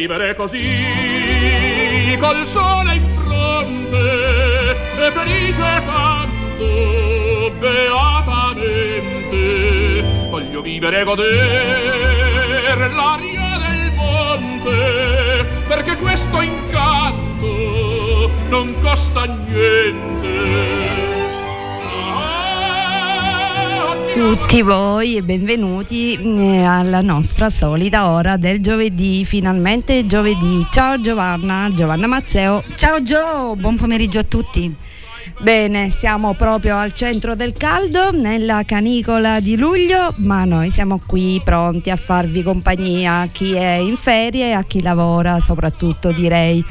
vivere così col sole in fronte e felice canto beatamente. Voglio vivere e goder l'aria del monte perché questo incanto non costa niente. Tutti voi e benvenuti eh, alla nostra solita ora del giovedì, finalmente giovedì. Ciao Giovanna, Giovanna Mazzeo. Ciao Gio, buon pomeriggio a tutti. Bene, siamo proprio al centro del caldo, nella canicola di luglio, ma noi siamo qui pronti a farvi compagnia a chi è in ferie e a chi lavora, soprattutto direi.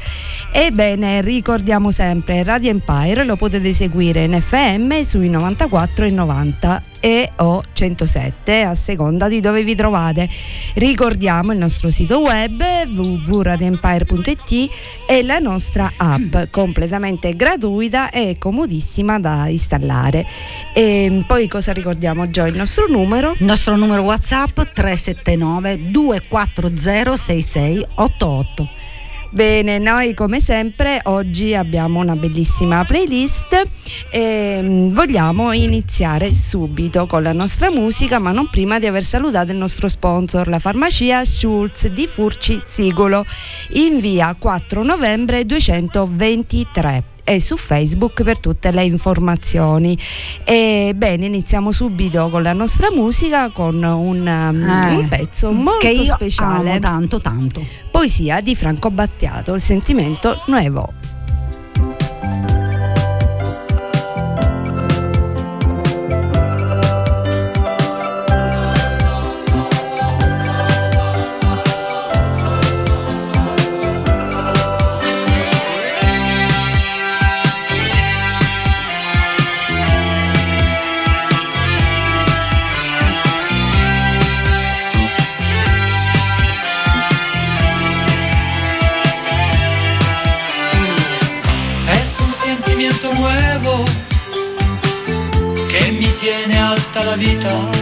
Ebbene, ricordiamo sempre Radio Empire, lo potete seguire in FM sui 94 e 90 e o 107 a seconda di dove vi trovate. Ricordiamo il nostro sito web www.radioempire.it e la nostra app completamente gratuita e comodissima da installare. E poi cosa ricordiamo Gio? Il nostro numero? Il nostro numero WhatsApp 379 240 6688. Bene, noi come sempre oggi abbiamo una bellissima playlist e mm, vogliamo iniziare subito con la nostra musica, ma non prima di aver salutato il nostro sponsor, la farmacia Schulz di Furci Sigolo, in via 4 novembre 223 e su Facebook per tutte le informazioni. E bene, iniziamo subito con la nostra musica con un, um, eh, un pezzo molto speciale. Amo tanto tanto. Poesia di Franco Battiato, il sentimento nuovo. Tutta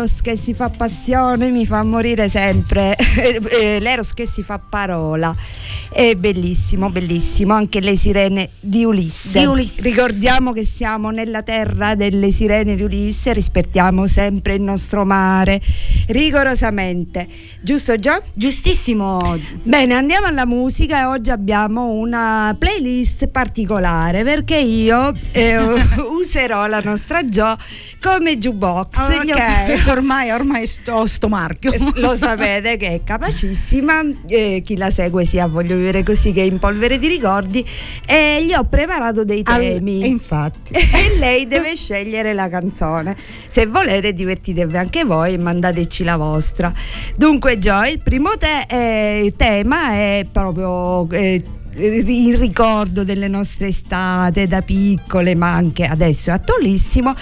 L'Eros che si fa passione mi fa morire sempre. Eh, L'Eros che si fa parola. È bellissimo, bellissimo. Anche le sirene di Ulisse. Di Ulisse. Ricordiamo che siamo nella terra delle sirene di Ulisse, rispettiamo sempre il nostro mare, rigorosamente. Giusto Gio? Giustissimo. Bene, andiamo alla musica e oggi abbiamo una playlist particolare perché io eh, userò la nostra Gio come jukebox. Ho- Ok, ormai, ormai sto, sto marchio. Eh, Lo sapete che è capacissima, eh, chi la segue sia voglio vivere così che è in polvere di ricordi e gli ho preparato dei Al- temi. e infatti. e lei deve scegliere la canzone. Se volete divertitevi anche voi e mandateci la vostra. Dunque Joy, il primo te- eh, tema è proprio... eh, il ricordo delle nostre estate da piccole ma anche adesso è attualissimo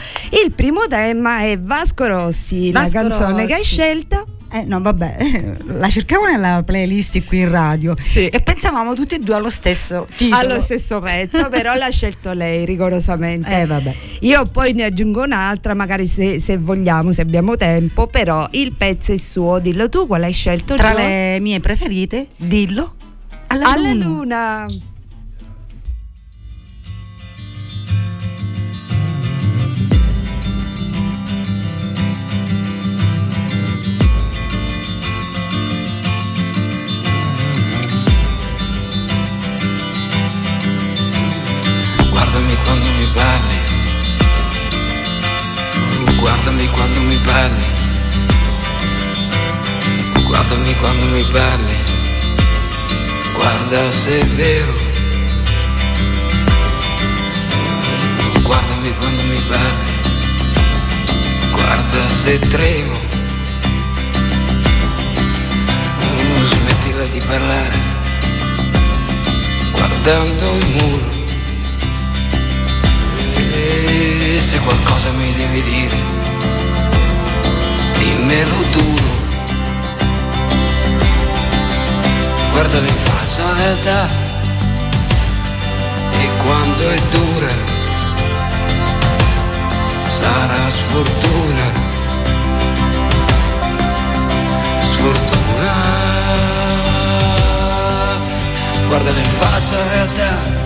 il primo tema è Vasco Rossi Vasco la canzone che hai Rossi. Eh, no, vabbè, la cercavo nella playlist qui in radio Sì. e pensavamo tutti e due allo stesso titolo. allo stesso pezzo però l'ha scelto lei rigorosamente Eh, vabbè. Io poi ne aggiungo un'altra, magari se, se vogliamo, se abbiamo tempo, però il pezzo è suo, dillo tu quale hai scelto. Tra Gio? le mie preferite, dillo alla, Alla luna. luna. Quando mi parli, guardami quando mi parli, guardami quando mi parli, guarda se è vero, guardami quando mi parli, guarda se tremo, Oh, smettila di parlare, guardando il muro. Se qualcosa mi devi dire, dimmelo duro. Guardala in faccia la realtà e quando è dura sarà sfortuna. Sfortuna. Guardala in faccia la realtà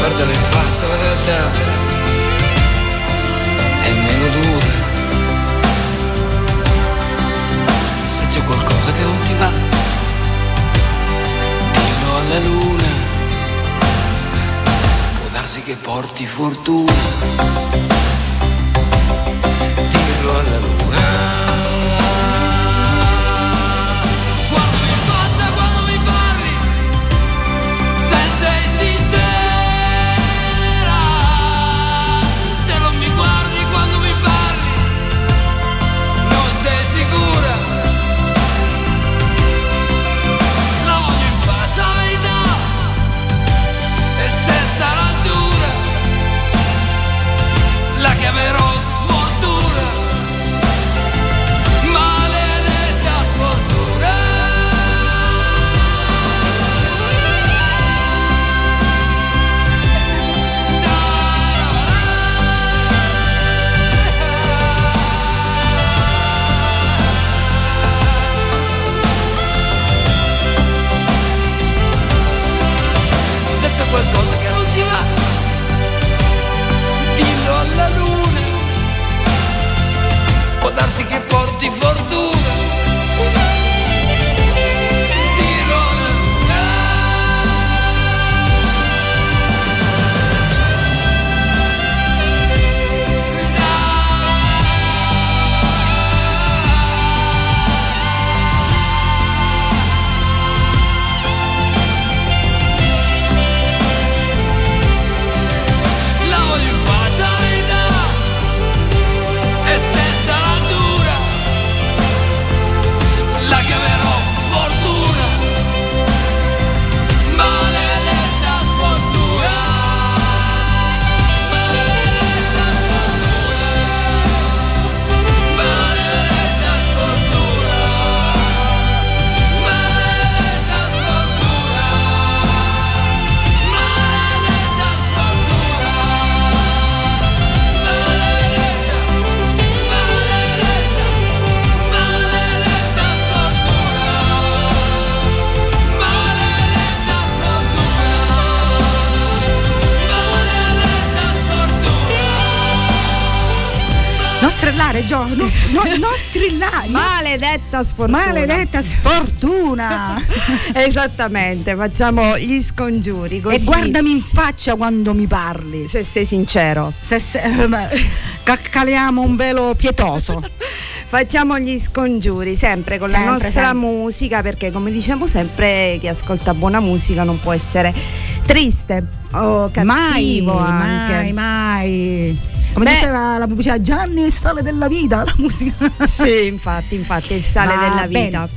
Guardala in faccia la realtà, è meno dura. Se c'è qualcosa che non ti va, dillo alla luna. Può darsi che porti fortuna. Dillo alla luna. Qualcosa che non ti va. Dillo alla luna. Può darsi che Maledetta sfortuna. Maledetta sfortuna. Esattamente, facciamo gli scongiuri così. E guardami in faccia quando mi parli. se sei sincero. Se, se, eh, ma- ca- caliamo un velo pietoso. Facciamo gli scongiuri sempre con la Sempre, nostra sempre. musica perché come diciamo sempre chi ascolta buona musica non può essere triste o mai, cattivo anche. mai, mai. Come Beh. diceva la pubblicità, Gianni è il sale della vita, la musica. Sì, infatti, infatti è il sale Va della bene. vita.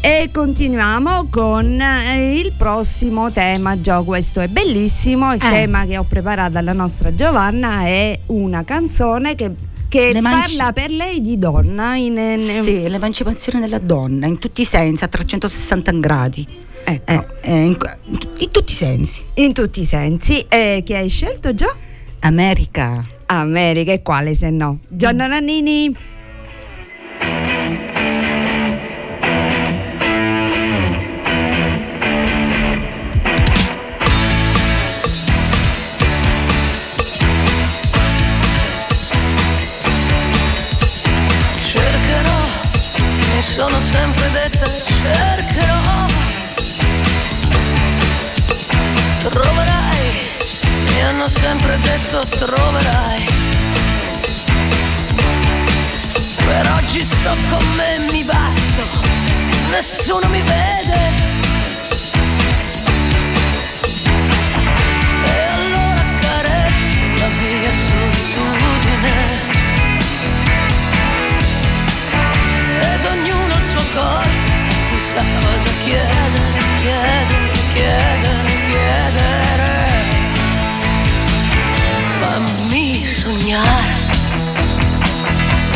E continuiamo con eh, il prossimo tema, Gio, questo è bellissimo, il Eh. tema che ho preparato alla nostra Giovanna è una canzone che, che L'emanci- parla per lei di donna in, in- Sì, l'emancipazione della donna in tutti i sensi, a 360 gradi. ecco, Eh, eh, in, in tutti i sensi. in tutti i sensi. E chi hai scelto Gio? America. America e quale se no? Gianna Nannini. cercherò, mi sono sempre detta cercherò. Troverai, mi hanno sempre detto troverai. Per oggi sto con me, mi basto, nessuno mi vede. E allora carezzo la mia solitudine. ed ognuno il suo corpo cui sa cosa chiedere, chiedere, chiedere, chiedere. Fammi sognare,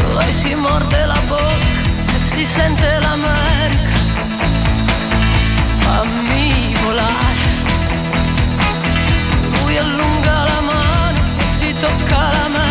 poi si morde la bocca e si sente l'America. Fammi volare, lui allunga la mano e si tocca l'America.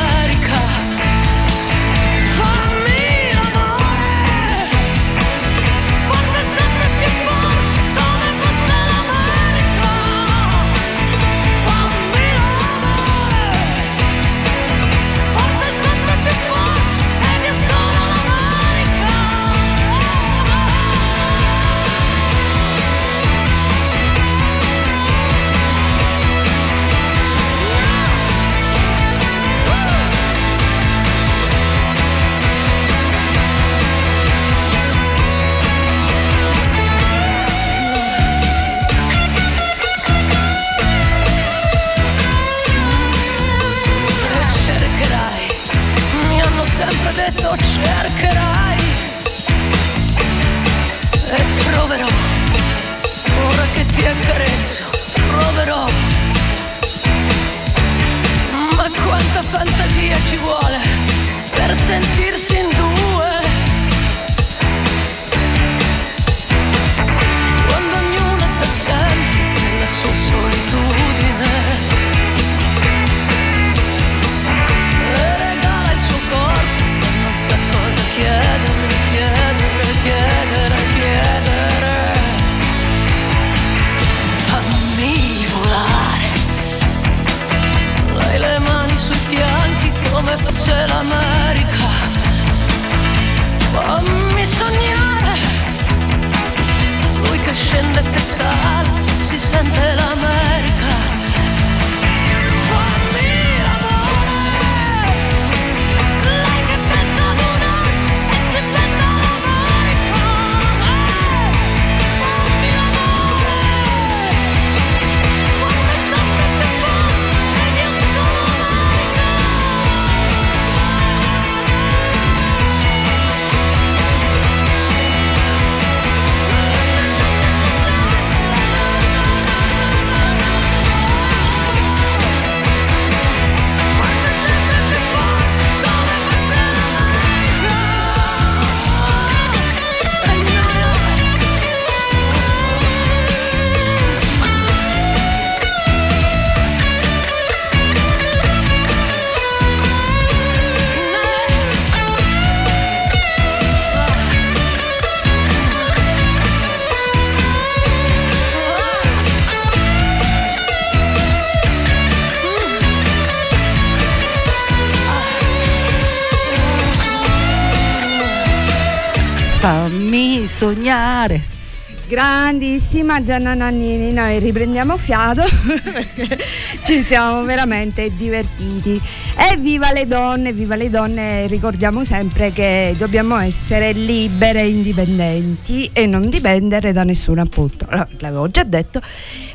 Grandissima Gianna Nannini, noi riprendiamo fiato perché ci siamo veramente divertiti. E viva le donne, viva le donne, ricordiamo sempre che dobbiamo essere libere, indipendenti e non dipendere da nessuno appunto. L'avevo già detto,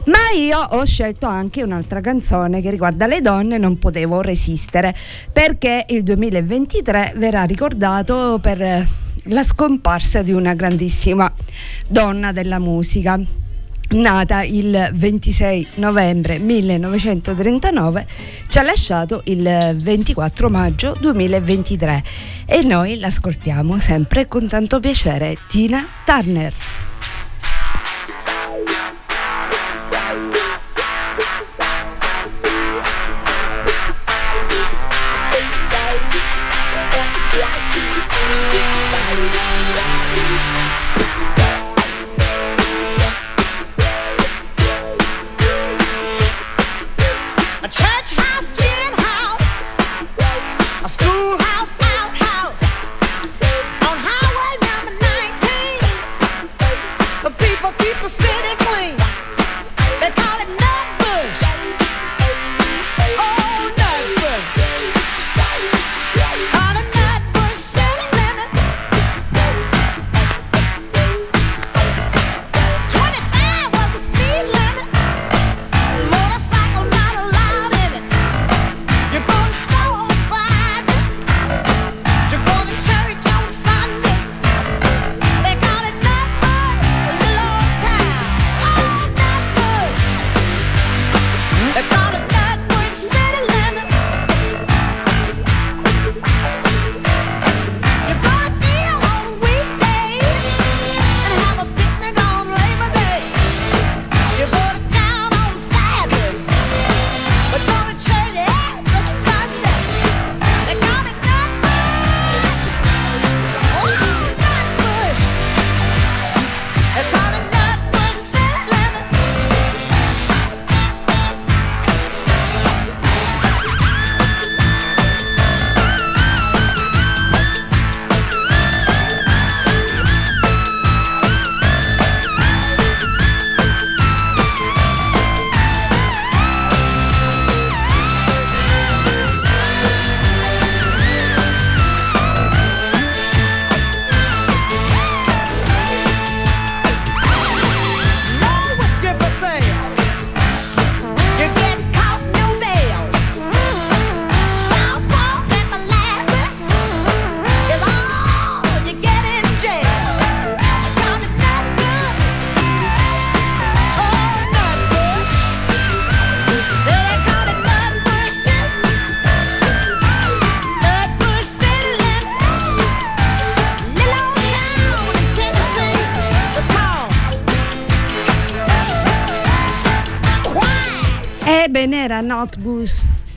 ma io ho scelto anche un'altra canzone che riguarda le donne, non potevo resistere perché il 2023 verrà ricordato per la scomparsa di una grandissima donna della musica nata il 26 novembre 1939, ci ha lasciato il 24 maggio 2023 e noi l'ascoltiamo sempre con tanto piacere, Tina Turner.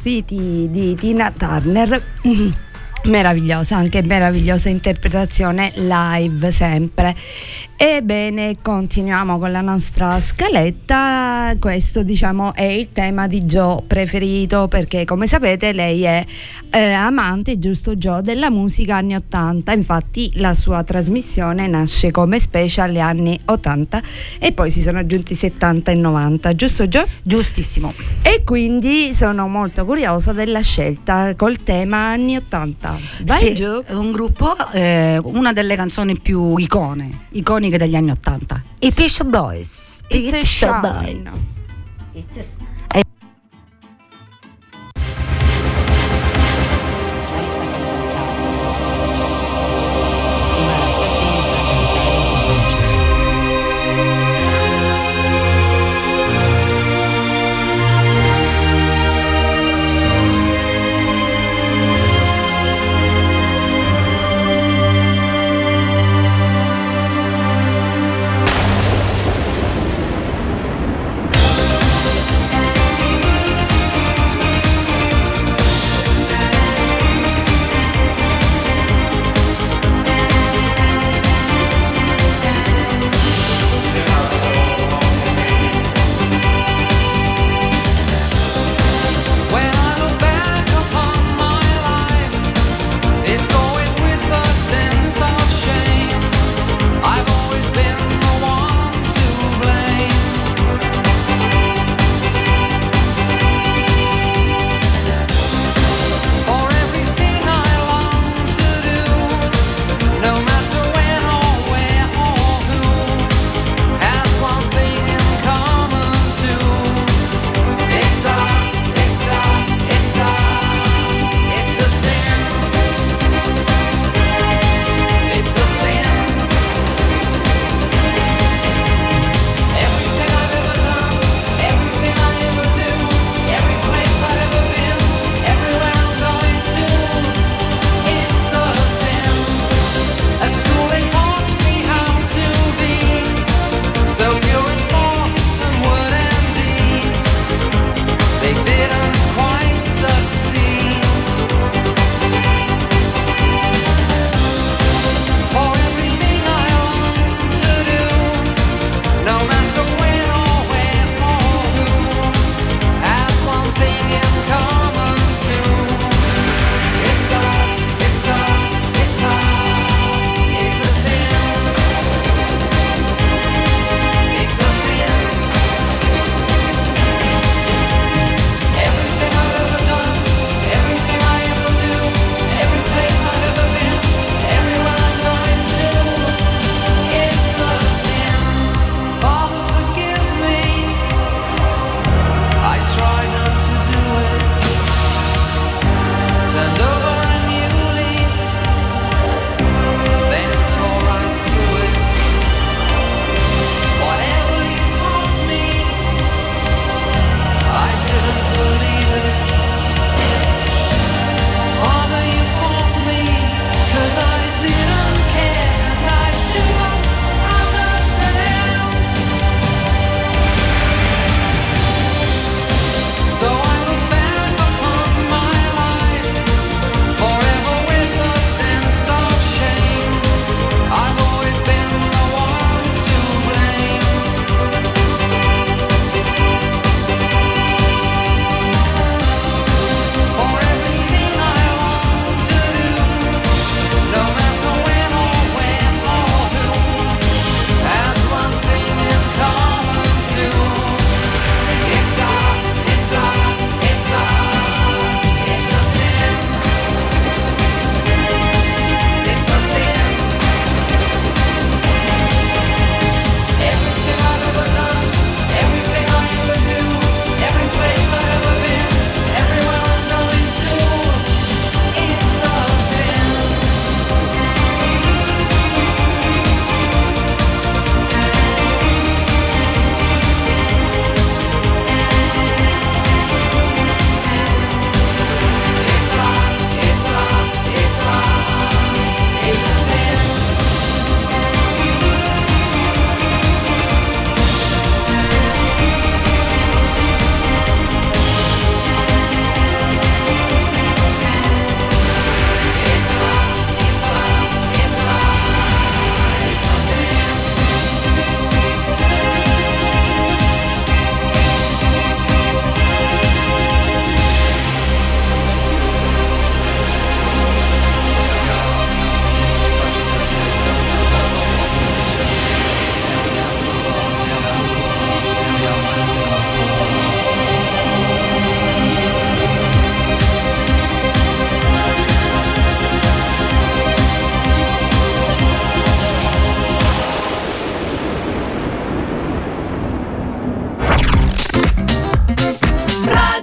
City di Tina Turner meravigliosa, anche meravigliosa interpretazione live sempre. Ebbene, continuiamo con la nostra scaletta. Questo, diciamo, è il tema di Joe preferito perché, come sapete, lei è eh, amante, giusto Joe, della musica anni 80. Infatti, la sua trasmissione nasce come special agli anni 80 e poi si sono aggiunti 70 e 90, giusto Joe? Giustissimo. E quindi sono molto curiosa della scelta col tema anni 80. Vai sì, un gruppo, eh, una delle canzoni più icone, iconiche degli anni Ottanta. I Pisho Boys. It's, It's a Boys. It's a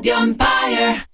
The Empire.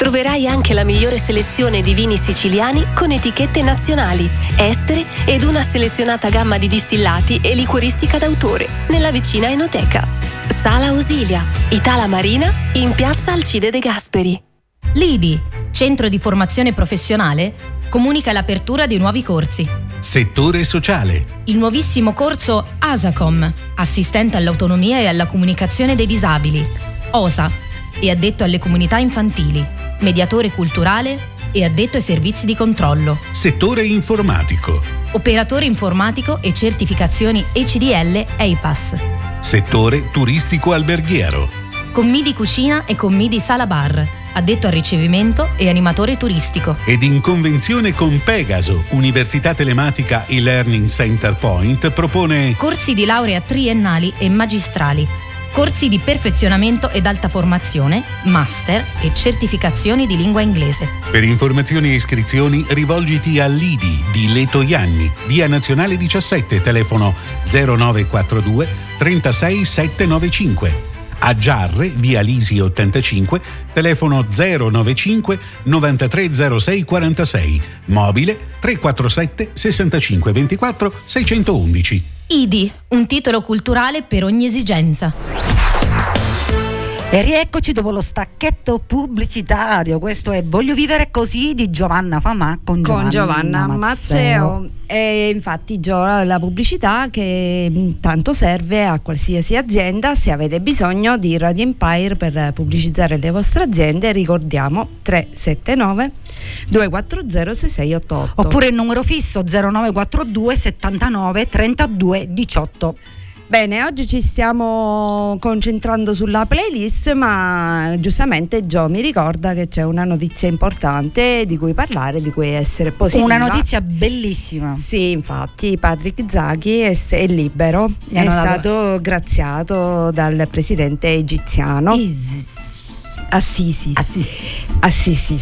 Troverai anche la migliore selezione di vini siciliani con etichette nazionali, estere ed una selezionata gamma di distillati e liquoristica d'autore nella vicina Enoteca. Sala Ausilia, Itala Marina in piazza Alcide De Gasperi. L'IDI, Centro di Formazione Professionale, comunica l'apertura di nuovi corsi. Settore sociale. Il nuovissimo corso ASACOM, assistente all'autonomia e alla comunicazione dei disabili. OSA, e addetto alle comunità infantili mediatore culturale e addetto ai servizi di controllo. Settore informatico. Operatore informatico e certificazioni ECDL EIPAS. Settore turistico alberghiero. Commidi cucina e commidi sala bar, addetto al ricevimento e animatore turistico. Ed in convenzione con Pegaso, Università Telematica e Learning Center Point propone corsi di laurea triennali e magistrali corsi di perfezionamento ed alta formazione, master e certificazioni di lingua inglese. Per informazioni e iscrizioni rivolgiti all'IDI di Leto Ianni, via Nazionale 17, telefono 0942 36 795. A Giarre, via Lisi 85, telefono 095 9306 46, mobile 347 65 24 611. IDI, un titolo culturale per ogni esigenza. E rieccoci dopo lo stacchetto pubblicitario. Questo è Voglio vivere così di Giovanna Famà con Giovanna, con Giovanna Mazzeo. Mazzeo. E infatti la pubblicità che mm, tanto serve a qualsiasi azienda se avete bisogno di Radio Empire per pubblicizzare le vostre aziende ricordiamo 379 240 6688 oppure il numero fisso 0942 79 32 18 Bene, oggi ci stiamo concentrando sulla playlist, ma giustamente Gio mi ricorda che c'è una notizia importante di cui parlare, di cui essere positiva. Una notizia bellissima. Sì, infatti Patrick Zaghi è, è libero, è stato graziato dal presidente egiziano. Isis. Assisi. Assisi. Assisi.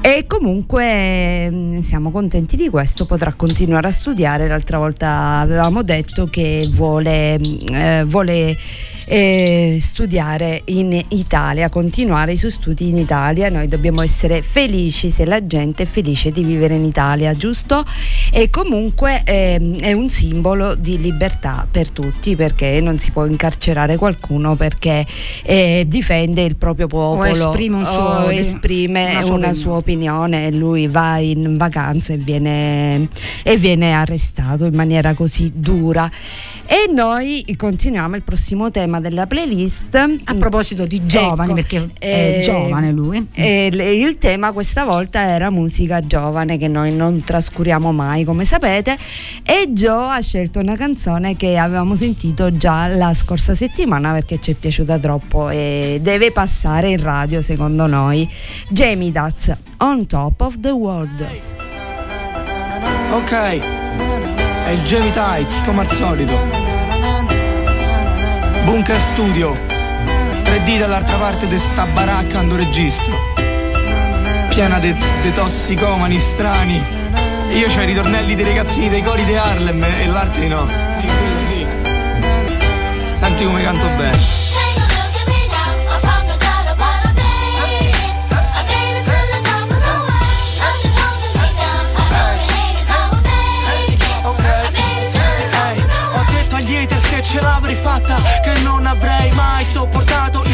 E comunque mm, siamo contenti di questo, potrà continuare a studiare. L'altra volta avevamo detto che vuole, mm, eh, vuole eh, studiare in Italia, continuare i suoi studi in Italia. Noi dobbiamo essere felici se la gente è felice di vivere in Italia, giusto? E comunque eh, è un simbolo di libertà per tutti perché non si può incarcerare qualcuno perché eh, difende il proprio popolo o esprime, un suo, o esprime una, sua, una sua opinione e lui va in vacanza e viene, e viene arrestato in maniera così dura. E noi continuiamo il prossimo tema della playlist. A proposito di giovani, ecco, perché è eh, giovane lui. E il tema questa volta era musica giovane, che noi non trascuriamo mai, come sapete. E Joe ha scelto una canzone che avevamo sentito già la scorsa settimana perché ci è piaciuta troppo e deve passare in radio, secondo noi. Jamie Dutz, On Top of the World. Ok, è il Jamie Tights come al solito. Bunker Studio. 3D dall'altra parte di sta baracca ando registro. Piena di tossicomani strani. Io c'ho i ritornelli dei ragazzini dei cori di Harlem e l'arte no. Tanti come canto bene ce l'avrei fatta Che non avrei mai sopportato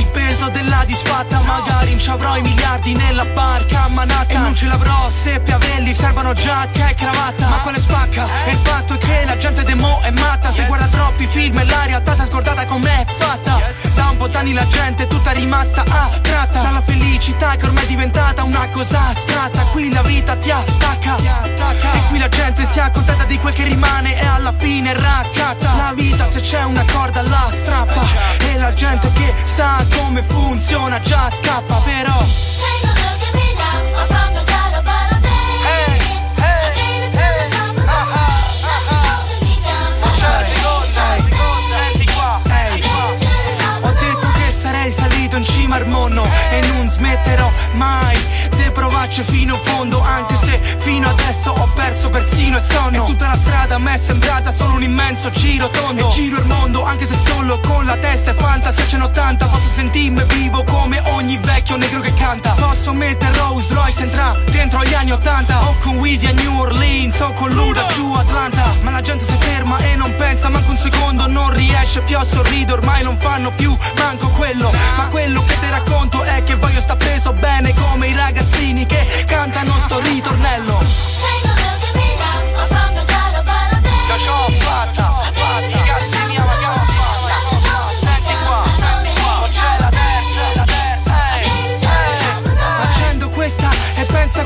peso della disfatta. Magari non ci avrò i miliardi nella barca a Manhattan. E non ce l'avrò se Piavelli servono giacca e cravatta. Ma quale spacca? E il fatto è che la gente de mo è matta. Se guarda troppi film e la realtà è scordata com'è fatta. Da un po' d'anni la gente è tutta rimasta attratta. Dalla felicità che ormai è diventata una cosa astratta. Qui la vita ti attacca. E qui la gente si accontenta di quel che rimane E alla fine raccatta. La vita se c'è una corda la strappa. E la gente che sa come funziona già scappa però il sonno E tutta la strada a me è sembrata solo un immenso giro tondo. E giro il mondo anche se solo con la testa è fantasia ce n'ho tanta Posso sentirmi vivo come ogni vecchio negro che canta. Posso mettere Rose Royce entra dentro agli anni 80 O con Weezy a New Orleans o con Luda giù Atlanta. Ma la gente si ferma e non pensa manco un secondo. Non riesce più a sorridere ormai non fanno più manco quello. Ma quello che ti racconto è che voglio sta preso bene Come i ragazzini che cantano sto ritornello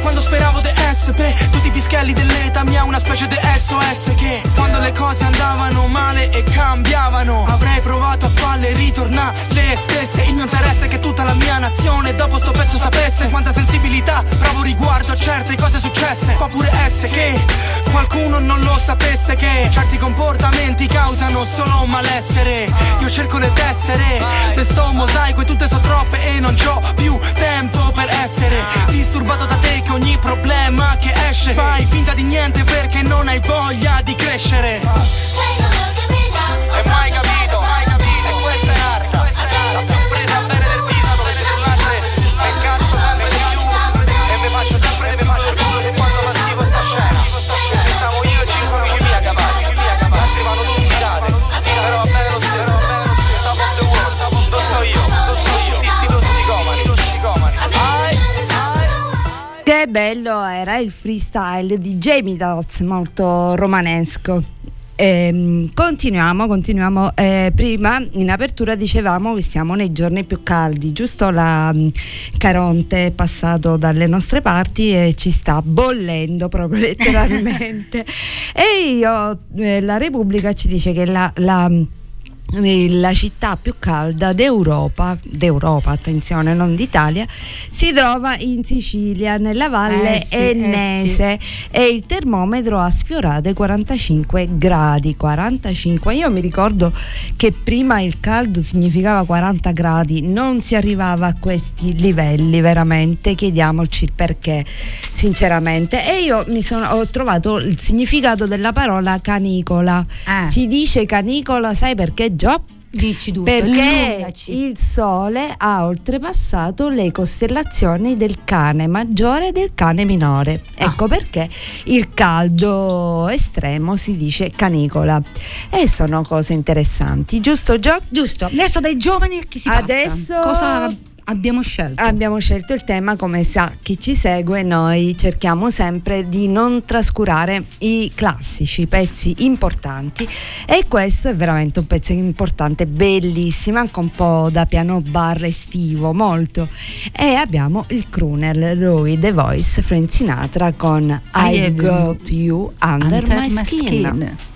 quando speravo di essere i pischelli dell'età mia una specie di SOS Che quando le cose andavano male e cambiavano Avrei provato a farle ritornare le stesse. Il mio interesse è che tutta la mia nazione dopo sto pezzo sapesse Quanta sensibilità provo riguardo a certe cose successe. Può pure essere che qualcuno non lo sapesse Che certi comportamenti causano solo malessere. Io cerco di essere De sto mosaico e tutte so troppe e non c'ho più tempo per essere Disturbato da te che ogni problema che esce Fai finta di niente perché non hai voglia di crescere. E era il freestyle di Jamie Dotz, molto romanesco. Ehm, continuiamo, continuiamo. Eh, prima in apertura dicevamo che siamo nei giorni più caldi, giusto? La mh, Caronte è passato dalle nostre parti e ci sta bollendo proprio letteralmente. e io, eh, la Repubblica ci dice che la, la eh, la città più calda d'Europa, d'Europa, attenzione, non d'Italia, si trova in Sicilia, nella valle Eh sì, eh Ennese e il termometro ha sfiorato i 45 gradi. 45. Io mi ricordo che prima il caldo significava 40 gradi, non si arrivava a questi livelli veramente, chiediamoci il perché, sinceramente. E io mi sono, ho trovato il significato della parola canicola. Ah. Si dice canicola, sai perché Gio? Dici tutto, Perché illuminaci. il Sole ha oltrepassato le costellazioni del cane maggiore e del cane minore. Ah. Ecco perché il caldo estremo si dice canicola. E sono cose interessanti, giusto Gio? Giusto, adesso dai giovani a chi si passa? Adesso- Cosa abbiamo scelto? Abbiamo scelto il tema, come sa chi ci segue, noi cerchiamo sempre di non trascurare i classici, i pezzi importanti e questo è veramente un pezzo importante, bellissimo, anche un po' da piano bar estivo, molto. E abbiamo il crooner, lui, The Voice, Frank Sinatra con I, Got You Under, My, skin. I've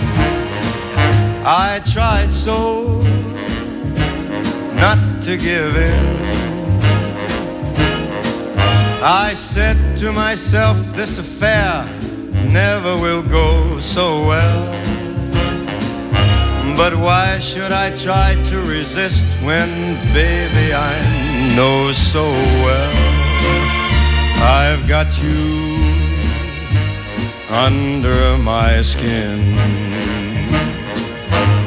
I tried so not to give in. I said to myself, this affair never will go so well. But why should I try to resist when, baby, I know so well I've got you under my skin?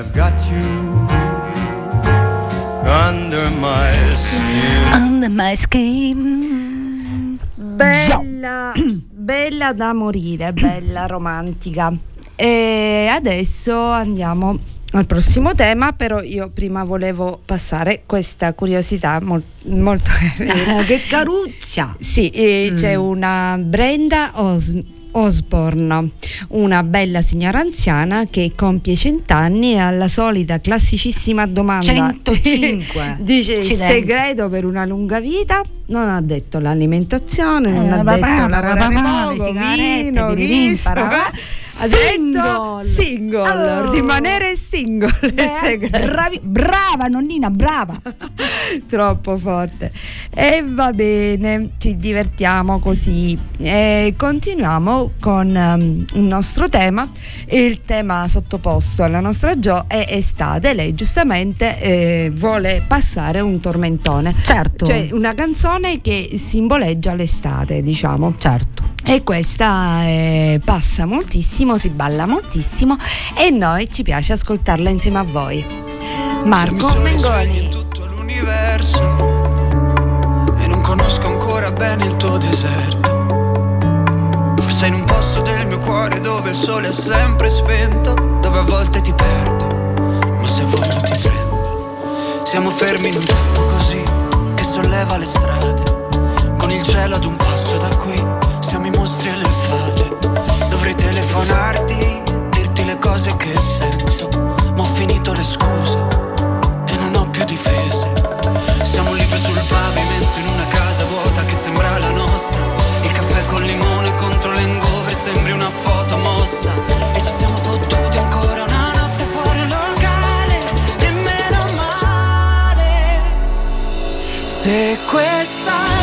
I've got you under my skin. Under my skin. Bella, bella da morire, bella romantica. E adesso andiamo al prossimo tema, però io prima volevo passare questa curiosità mol- molto che caruccia! Sì, eh, c'è una Brenda Os- Osborne, una bella signora anziana che compie cent'anni e alla solita classicissima domanda 105. dice il segreto per una lunga vita non ha detto l'alimentazione, non Eh, ha papà, detto papà, lavorare poco, vino, riso, ha detto Single. single, Oh. rimanere single Beh, bravi- brava nonnina, brava! troppo forte. E va bene, ci divertiamo così. E continuiamo con ehm, il nostro tema. Il tema sottoposto alla nostra Gio è estate. Lei giustamente eh, vuole passare un tormentone. Certo. Cioè una canzone che simboleggia l'estate, diciamo. Certo. E questa eh, passa moltissimo, si balla moltissimo e noi ci piace ascoltarla insieme a voi. Marco Mengoni. in tutto l'universo e non conosco ancora bene il tuo deserto. Forse in un posto del mio cuore dove il sole è sempre spento, dove a volte ti perdo, ma se voglio ti prendo. Siamo fermi in un tempo così che solleva le strade, con il cielo ad un passo da qui, siamo i mostri e le fate. Dovrei telefonarti, dirti le cose che sento, ma ho finito le scuse e non ho più difese. Siamo libri sul pavimento in una casa vuota che sembra la nostra. Il caffè con limone sembri una foto mossa. E ci siamo fottuti ancora una notte fuori locale. E meno male. Se questa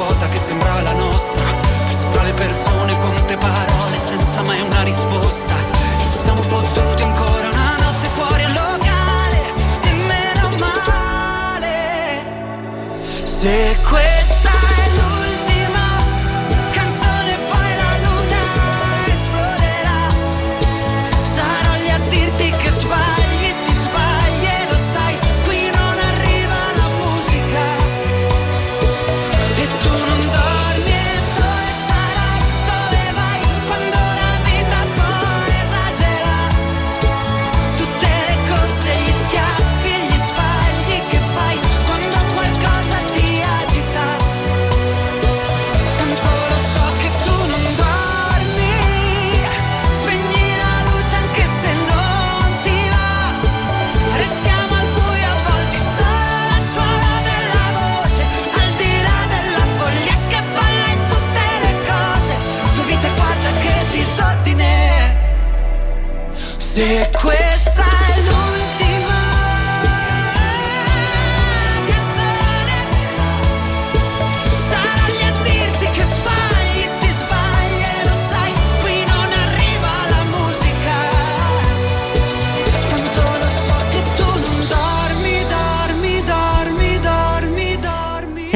vuota che sembra la nostra. Persi tra le persone, con te parole senza mai una risposta. E ci siamo fottuti ancora una notte fuori al locale E meno male. Se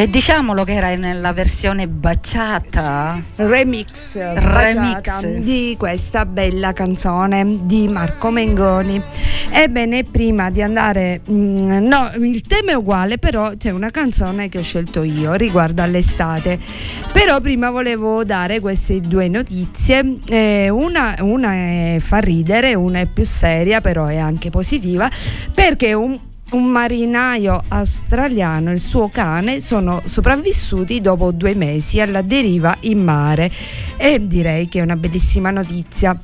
E diciamolo che era nella versione baciata. remix, Remix. baciata di questa bella canzone di Marco Mengoni. Ebbene, prima di andare, mm, no, il tema è uguale, però c'è una canzone che ho scelto io riguardo all'estate. Però prima volevo dare queste due notizie. Eh, una, una fa ridere, una è più seria, però è anche positiva, perché un un marinaio australiano e il suo cane sono sopravvissuti dopo due mesi alla deriva in mare e direi che è una bellissima notizia.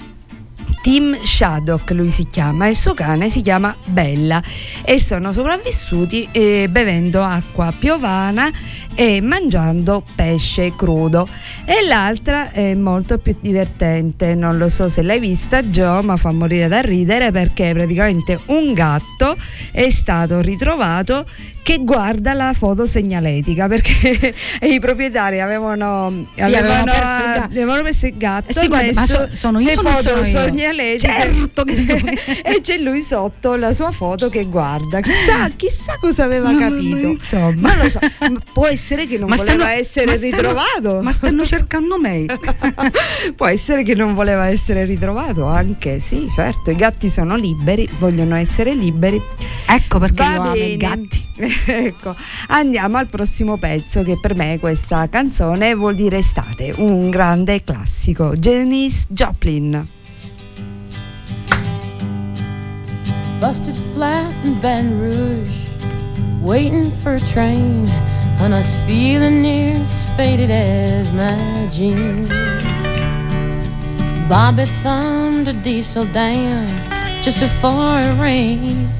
Tim Shaddock lui si chiama il suo cane si chiama Bella e sono sopravvissuti eh, bevendo acqua piovana e mangiando pesce crudo. E l'altra è molto più divertente non lo so se l'hai vista Gio ma fa morire da ridere perché praticamente un gatto è stato ritrovato che guarda la foto segnaletica perché i proprietari avevano, Sì, avevano perso il gatto. avevano messo il gatto Eh sì, guarda, ma so- sono io le non foto segnaletiche Certo e c'è lui sotto la sua foto che guarda chissà, chissà cosa aveva No, no, capito insomma. ma lo so può essere che non Ma voleva stanno- essere ma stanno- ritrovato Ma stanno cercando me. può essere che non voleva essere ritrovato anche sì certo i gatti sono liberi vogliono essere liberi Ecco perché Va io amo bene. i gatti. ecco, andiamo al prossimo pezzo che per me questa canzone vuol dire estate, un grande classico, Janis Joplin. Busted flat in Baton Rouge, waiting for a train, and I was feeling near as faded as my jeans. Bobby thumbed a diesel down just before it rained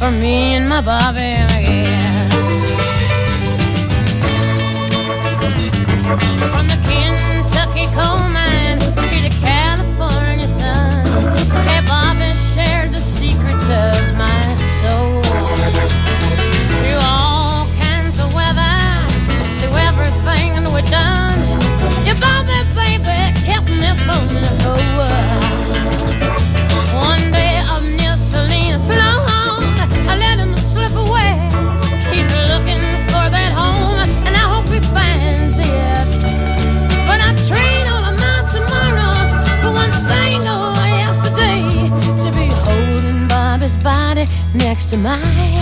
For me and my Bobby, yeah. From the Kentucky coal to mine.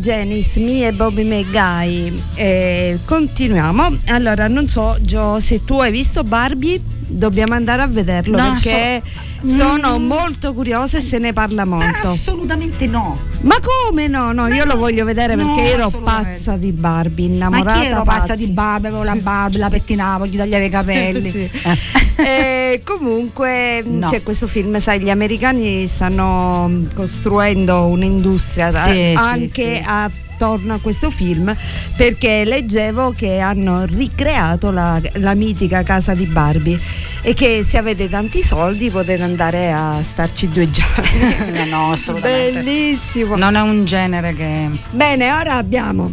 Janice, me e Bobby McGuy. Eh, continuiamo. Allora, non so, Gio, se tu hai visto Barbie, dobbiamo andare a vederlo No, perché so- sono Mm. molto curiosa e se ne parla molto. Assolutamente no. Ma come no? No, io lo voglio vedere No, perché ero assolutamente. pazza di Barbie, Ma innamorata. chi ero pazza di Barbie? Avevo la Barbie, la pettinavo, gli tagliavo i capelli. Sì. Eh, comunque No. c'è questo film, sai, gli americani stanno mm, costruendo un'industria Sì, sì, anche sì. attorno a questo film perché leggevo che hanno ricreato la, la mitica casa di Barbie e che se avete tanti soldi potete andare a starci due giorni. no, assolutamente. Bellissimo. Non è un genere che. Bene, ora abbiamo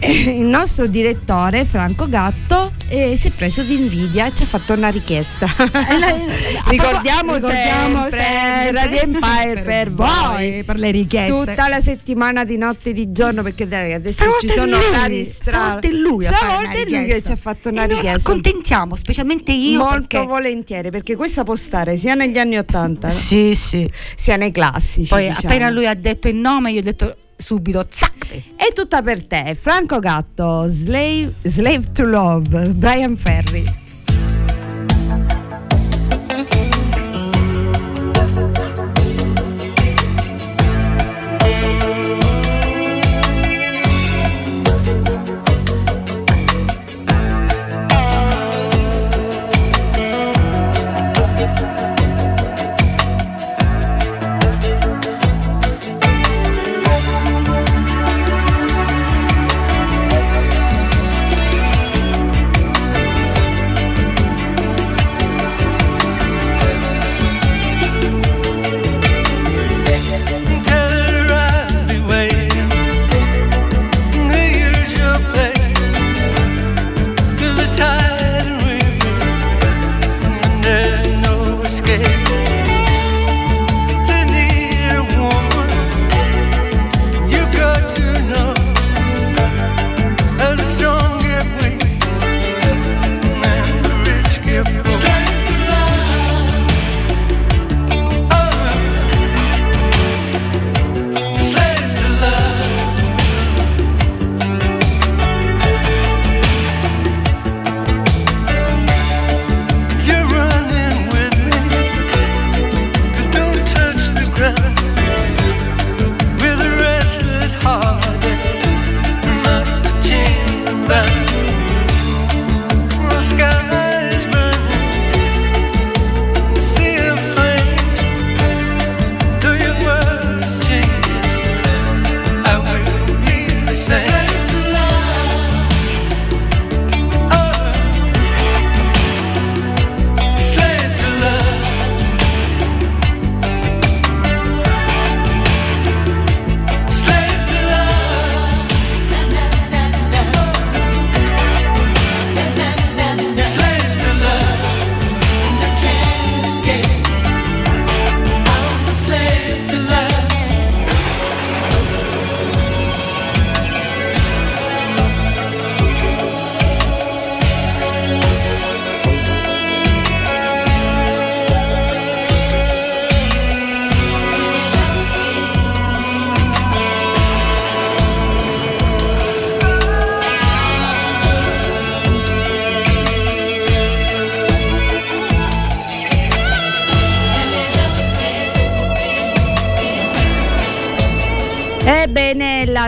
il nostro direttore Franco Gatto eh, si è preso d'invidia e ci ha fatto una richiesta. ricordiamo, ricordiamo sempre, sempre. Radio Empire per, voi per le richieste. tutta la settimana di notte e di giorno perché dai, adesso Stavolta ci sono lui, orari strani. stavolta è lui Stavolta è lui che ci ha fatto una E richiesta accontentiamo, specialmente io. molto perché... volentieri perché questa può stare sia negli anni 80 Sì, sì. sia nei classici Poi diciamo. appena lui ha detto il nome, io ho detto subito, zac! È tutta per te, Franco Gatto, Slave, Slave to Love, Brian Ferry.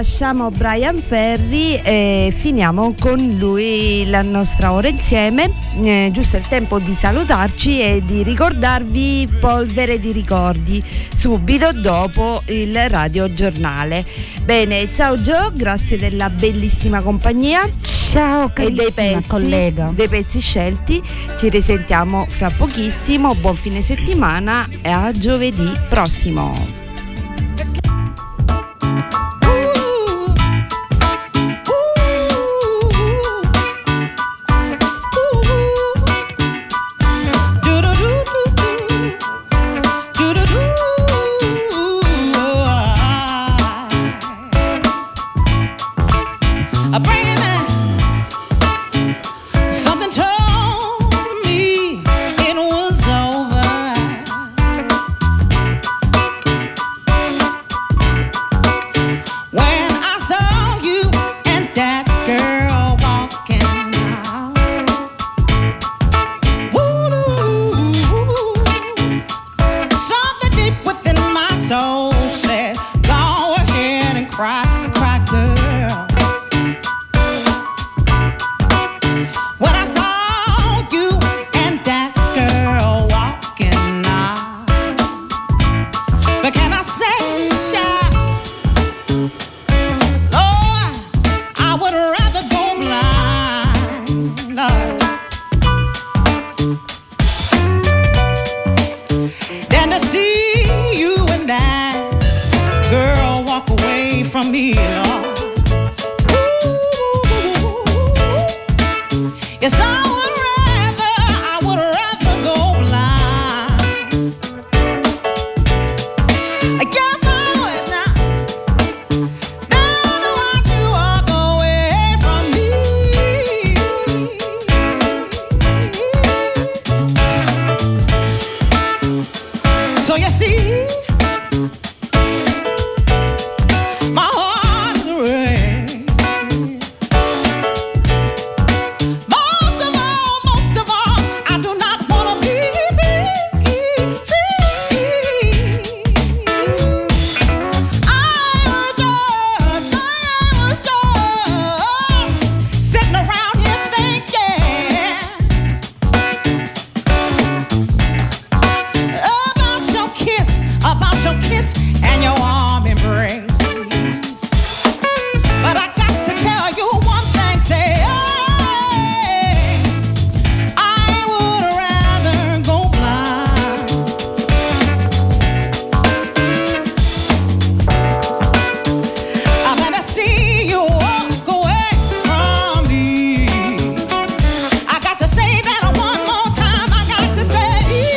Lasciamo Brian Ferry e finiamo con lui la nostra ora insieme. Eh, giusto il tempo di salutarci e di ricordarvi Polvere di ricordi subito dopo il radio giornale. Bene, ciao Gio, grazie della bellissima compagnia. Ciao e dei carissima pezzi, collega. dei pezzi scelti. Ci risentiamo fra pochissimo. Buon fine settimana e a giovedì prossimo.